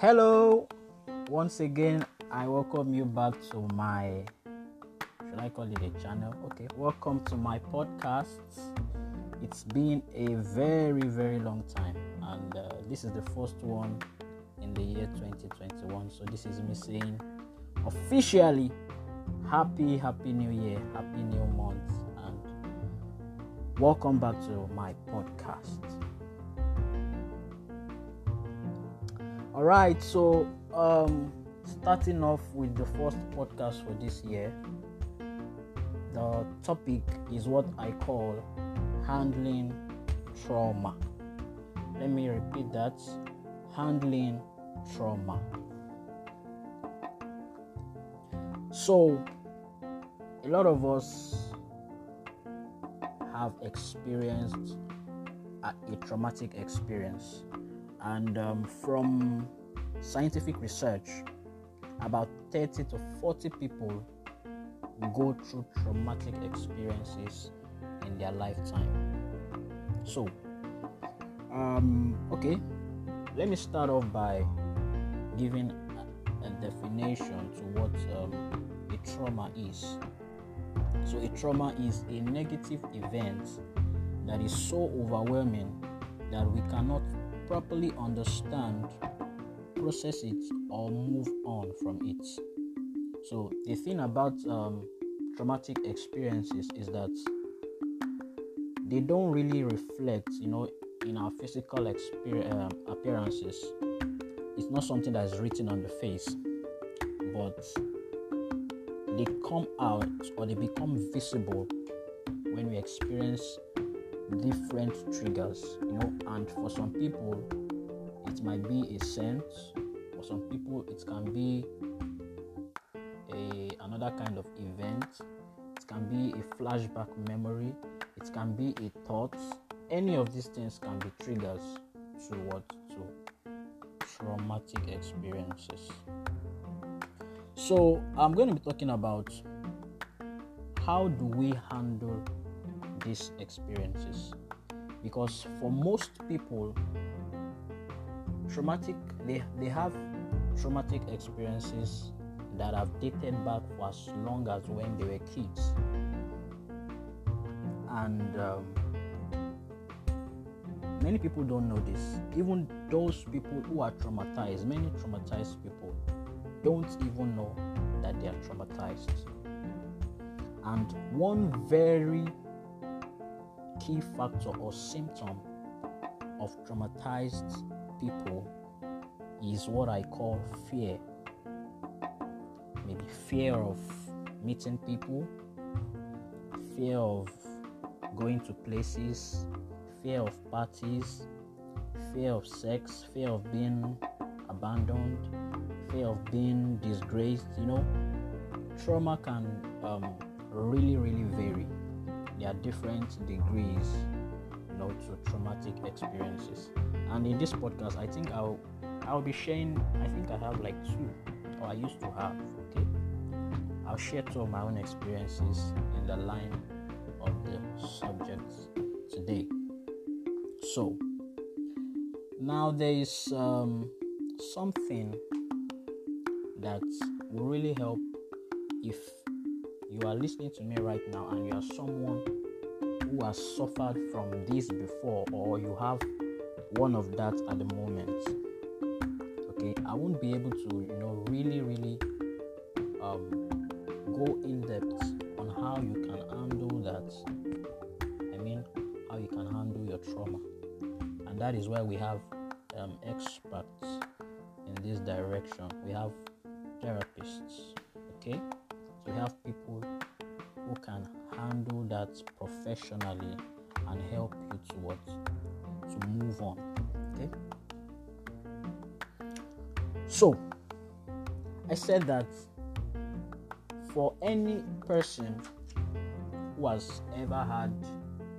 Hello, once again, I welcome you back to my should I call it a channel? Okay, welcome to my podcast. It's been a very, very long time, and uh, this is the first one in the year 2021. So, this is me saying officially happy, happy new year, happy new month, and welcome back to my podcast. All right, so um, starting off with the first podcast for this year, the topic is what I call handling trauma. Let me repeat that handling trauma. So, a lot of us have experienced a, a traumatic experience and um, from scientific research, about 30 to 40 people go through traumatic experiences in their lifetime. So, um, okay, let me start off by giving a, a definition to what um, a trauma is. So, a trauma is a negative event that is so overwhelming that we cannot properly understand, process it, or move on from it. So, the thing about um, traumatic experiences is that they don't really reflect, you know, in our physical um, appearances. It's not something that is written on the face, but they come out or they become visible when we experience different triggers, you know, and for some people it might be a scent, for some people it can be a another kind of event, it can be a flashback memory, it can be a thought. Any of these things can be triggers to what to traumatic experiences. So I'm going to be talking about how do we handle these experiences. Because for most people traumatic they, they have traumatic experiences that have dated back for as long as when they were kids. And um, many people don't know this. Even those people who are traumatized many traumatized people don't even know that they are traumatized. And one very key factor or symptom of traumatized people is what I call fear. Maybe fear of meeting people, fear of going to places, fear of parties, fear of sex, fear of being abandoned, fear of being disgraced. You know, trauma can um, really, really vary there are different degrees you know to traumatic experiences. And in this podcast i think i'll i'll be sharing i think i have like two or i used to have okay? I'll share two of my own experiences in the line of the subject today. So now there is um, something that will really help if you are listening to me right now and you are someone who has suffered from this before or you have one of that at the moment. Okay i won't be able to you know really really um, go in depth on how you can handle that. I mean how you can handle your trauma. And that is why we have um, experts in this direction. We have therapists okay? So we have people handle that professionally and help you to what to move on. Okay. So I said that for any person who has ever had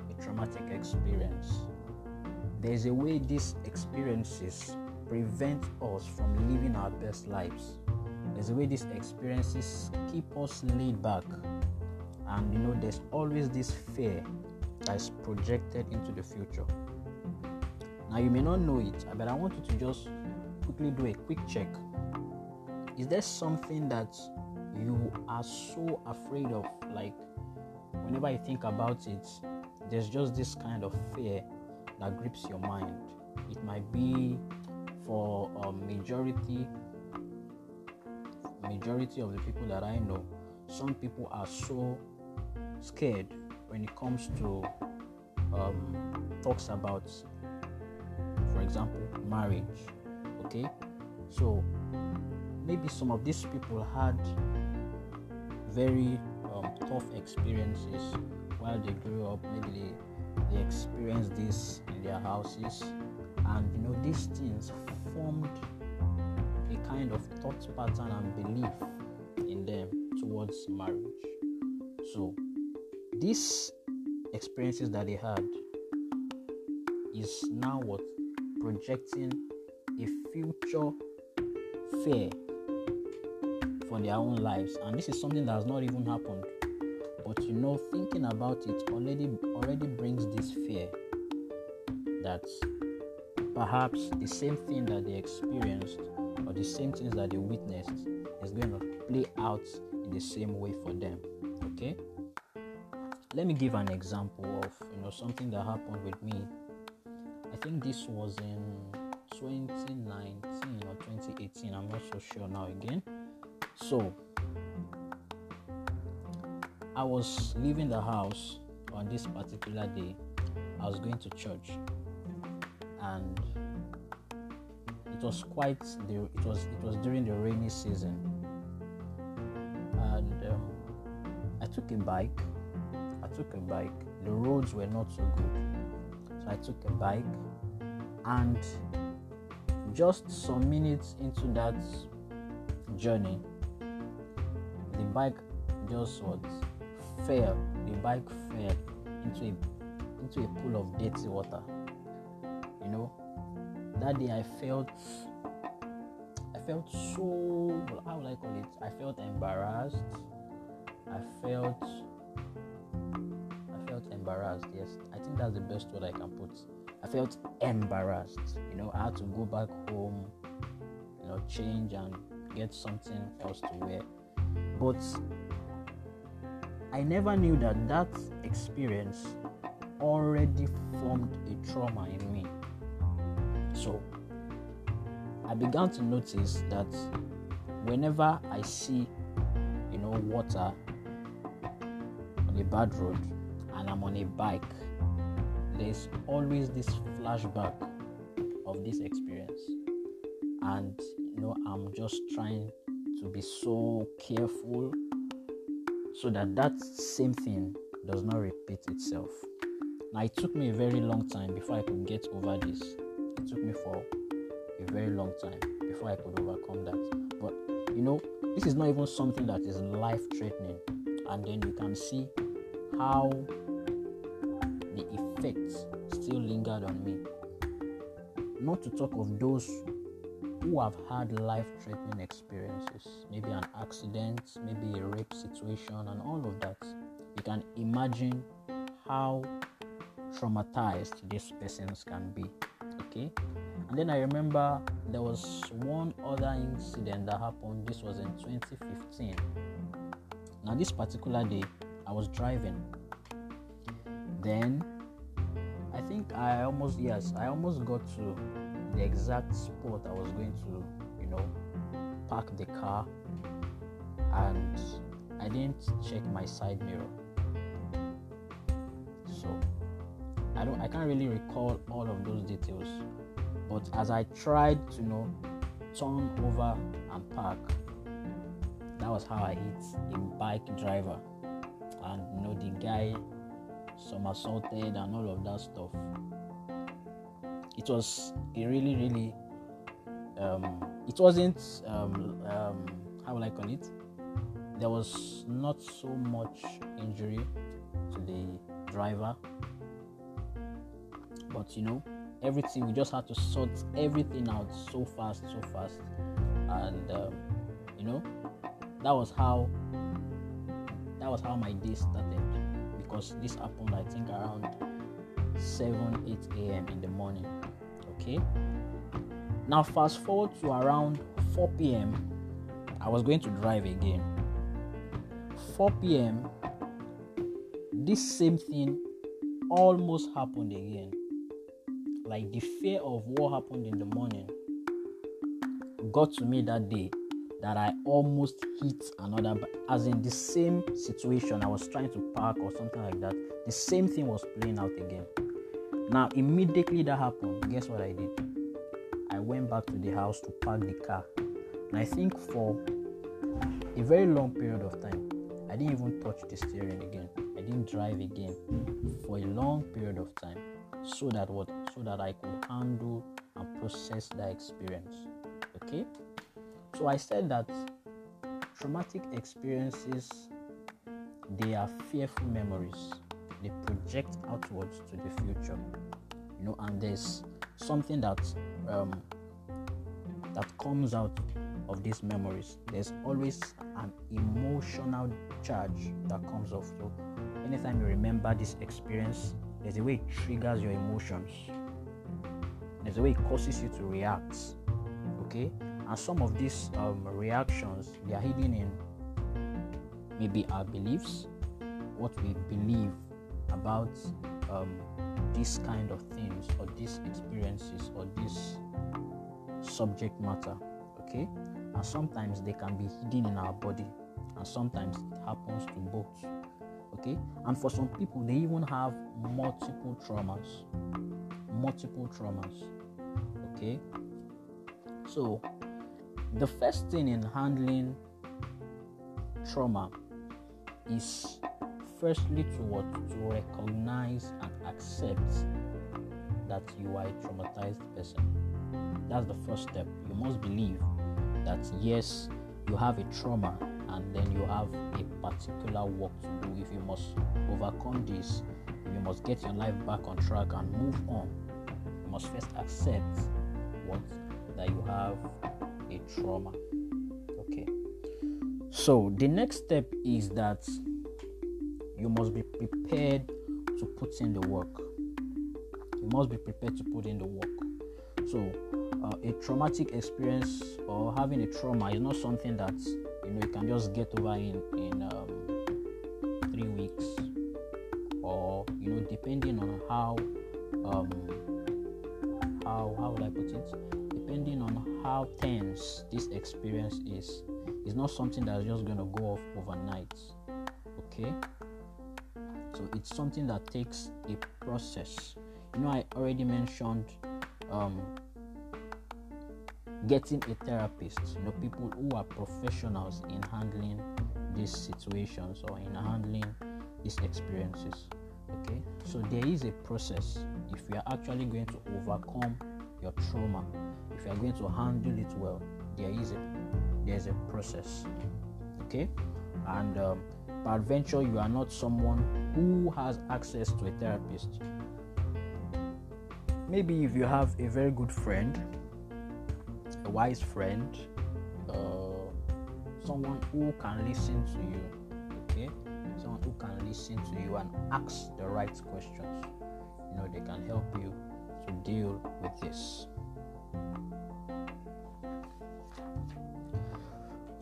a traumatic experience, there's a way these experiences prevent us from living our best lives. There's a way these experiences keep us laid back. And you know, there's always this fear that is projected into the future. Now, you may not know it, but I want you to just quickly do a quick check. Is there something that you are so afraid of? Like, whenever you think about it, there's just this kind of fear that grips your mind. It might be for a majority majority of the people that I know. Some people are so scared when it comes to um, talks about, for example, marriage. Okay, so maybe some of these people had very um, tough experiences while they grew up. Maybe they, they experienced this in their houses, and you know these things formed a kind of thought pattern and belief in them towards marriage. So these experiences that they had is now what? Projecting a future fear for their own lives. And this is something that has not even happened. But you know thinking about it already already brings this fear that perhaps the same thing that they experienced or the same things that they witnessed is going to play out in the same way for them. Okay let me give an example of you know something that happened with me. I think this was in 2019 or 2018 i'm not so sure now again. So i was leaving the house on this particular day. I was going to church and it was quite the it was it was during the rainy season. And um, i took a bike took a bike. The roads were not so good. So I took a bike and just some minutes into that journey, the bike just what fell. The bike fell into a into a pool of dirty water. You know, that day I felt I felt so how would I call it? I felt embarrassed. I felt embarrassed. Yes, I think that's the best word I can put. I felt embarrassed. You know, I had to go back home, you know, change and get something else to wear. But I never knew that that experience already formed a trauma in me. So I began to notice that whenever I see, you know, water on a bad road, and I'm on a bike, there's always this flashback of this experience. And you know, I'm just trying to be so careful so that that same thing does not repeat itself. Now, it took me a very long time before I could get over this. It took me for a very long time before I could overcome that. But you know, this is not even something that is life threatening. And then you can see how effects still lingered on me. Not to talk of those who have had life threatening experiences, maybe an accident, maybe a rape situation, and all of that. You can imagine how traumatized these persons can be. Okay, and then I remember there was one other incident that happened. This was in 2015. Now, this particular day, I was driving then think I almost yes, I almost got to the exact spot I was going to, you know, park the car and I didn't check my side mirror. So I don't I can't really recall all of those details. But as I tried to you know turn over and park, that was how I hit a bike driver. And you know the guy somersaulted and all of that stuff. It was a really, really, um, it wasn't, um, um, how will I call it? There was not so much injury to the driver, but you know, everything we just had to sort everything out so fast, so fast, and um, you know, that was how that was how my day started because this happened I think around 7 8 a.m. in the morning. Okay, Now, fast forward to around 4 p.m., I was going to drive again. 4 p.m., this same thing almost happened again. Like the fear of what happened in the morning got to me that day that I almost hit another, as in the same situation. I was trying to park or something like that. The same thing was playing out again. Now, immediately that happened, guess what I did? I went back to the house to park the car. And I think for a very long period of time, I didn't even touch the steering again. I didn't drive again for a long period of time so that what so that I could handle and process that experience. Okay? So I said that traumatic experiences they are fearful memories. They project outwards to the future. You know, and there's something that um, that comes out of these memories. There's always an emotional charge that comes off. So anytime you remember this experience, there's a way it triggers your emotions. There's a way it causes you to react. Okay? And some of these um, reactions they are hidden in maybe our beliefs, what we believe about um, these kind of things or these experiences or this subject matter. Okay? And sometimes they can be hidden in our body, and sometimes it happens to both. Okay? And for some people, they even have multiple traumas. Multiple traumas. Okay? So, the first thing in handling trauma is firstly to what to recognize and accept that you are a traumatized person. That's the first step. You must believe that yes you have a trauma and then you have a particular work to do. If you must overcome this you must get your life back on track and move on. You must first accept what that you have a trauma. Okay. So the next step is that you must be prepared to put in the work. You must be prepared to put in the work. So uh, a traumatic experience or having a trauma is not something that you know you can just get over in in um, three weeks or you know depending on how um, how how would I put it depending on how tense this experience is, it's not something that's just going to go off overnight. Okay? So it's something that takes a process. You know, I already mentioned um, getting a therapist. You know, people who are professionals in handling these situations or in handling these experiences. Okay, so there is a process if you are actually going to overcome your trauma if you are going to handle it well, there is a there's a process. Okay, and um, peradventure you are not someone who has access to a therapist. Maybe if you have a very good friend, a wise friend, uh, someone who can listen to you, okay, someone who can listen to you and ask the right questions, you know, they can help you to deal with this.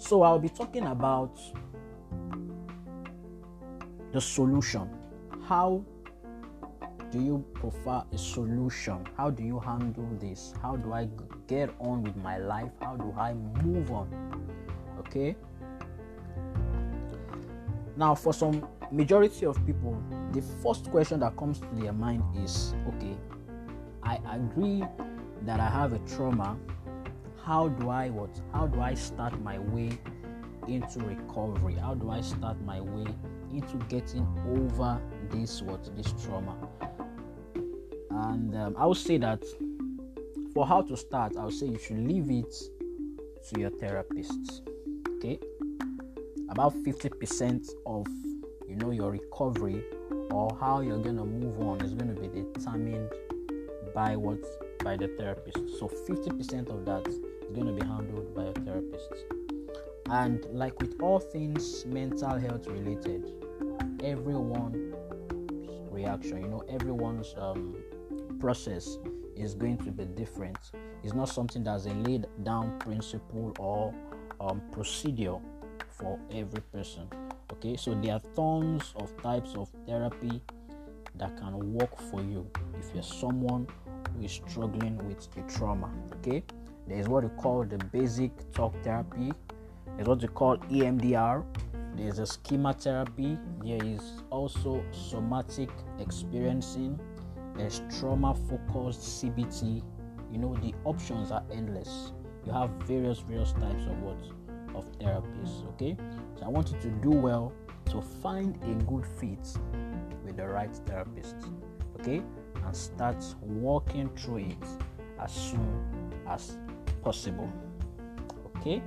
So I'll be talking about the solution. How do you prefer a solution? How do you handle this? How do I get on with my life? How do I move on? Okay? Now, for some majority of people, the first question that comes to their mind is okay, I agree that I have a trauma how do I what? How do I start my way into recovery? How do I start my way into getting over this what this trauma? And um, I would say that for how to start, I would say you should leave it to your therapist. Okay, about 50% of you know your recovery or how you're gonna move on is going to be determined by what by the therapist. So 50% of that going to be handled by a therapist. And like with all things mental health related, everyone's reaction, you know, everyone's um, process is going to be different. It's not something that's a laid down principle or um, procedure for every person. Okay, so there are tons of types of therapy that can work for you if you're someone who is struggling with a trauma. Okay, there is what we call the basic talk therapy, there's what we call EMDR, there's a schema therapy, there is also somatic experiencing, there's trauma focused CBT. You know, the options are endless. You have various, various types of what of therapies. Okay, so I want you to do well to find a good fit with the right therapist. Okay, and start walking through it as soon as possible. Okay.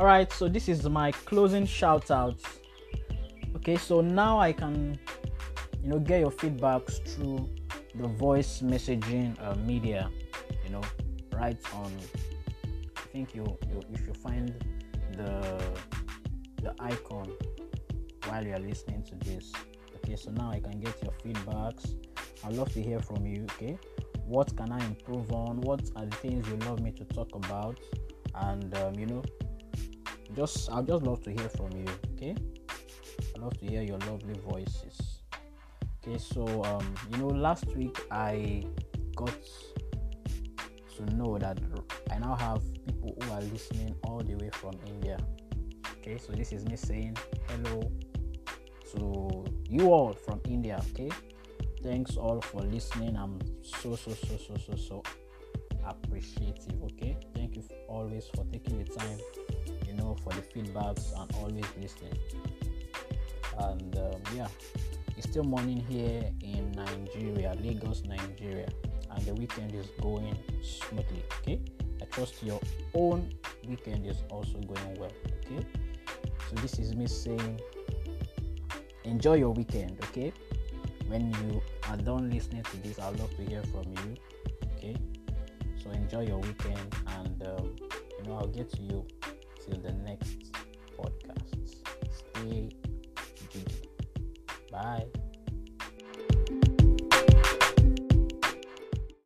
all right so this is my closing shout out okay so now i can you know get your feedbacks through the voice messaging uh, media you know right on i think you, you you should find the the icon while you're listening to this. Okay so now i can get your feedbacks. I'd love to hear from you okay? What can i improve on? What are the things you love me to talk about? And um, you know just i'd just love to hear from you okay? I love to hear your lovely voices. Okay so um you know last week i got to know that i now have people who are listening all the way from india okay so this is me saying hello to you all from india okay? Thanks all for listening. I'm so so so so so so appreciative okay? Thank you always for taking the time you know for the feedbacks and always listening. And um, yeah it's still morning here in nigeria lagos nigeria and the weekend is going smoothly okay? I trust your own weekend is also going well okay this is me saying enjoy your weekend okay? When you are done listening to this i'd love to hear from you okay? So enjoy your weekend and um, you know i'll get to you till the next podcast. Stay jiggy bye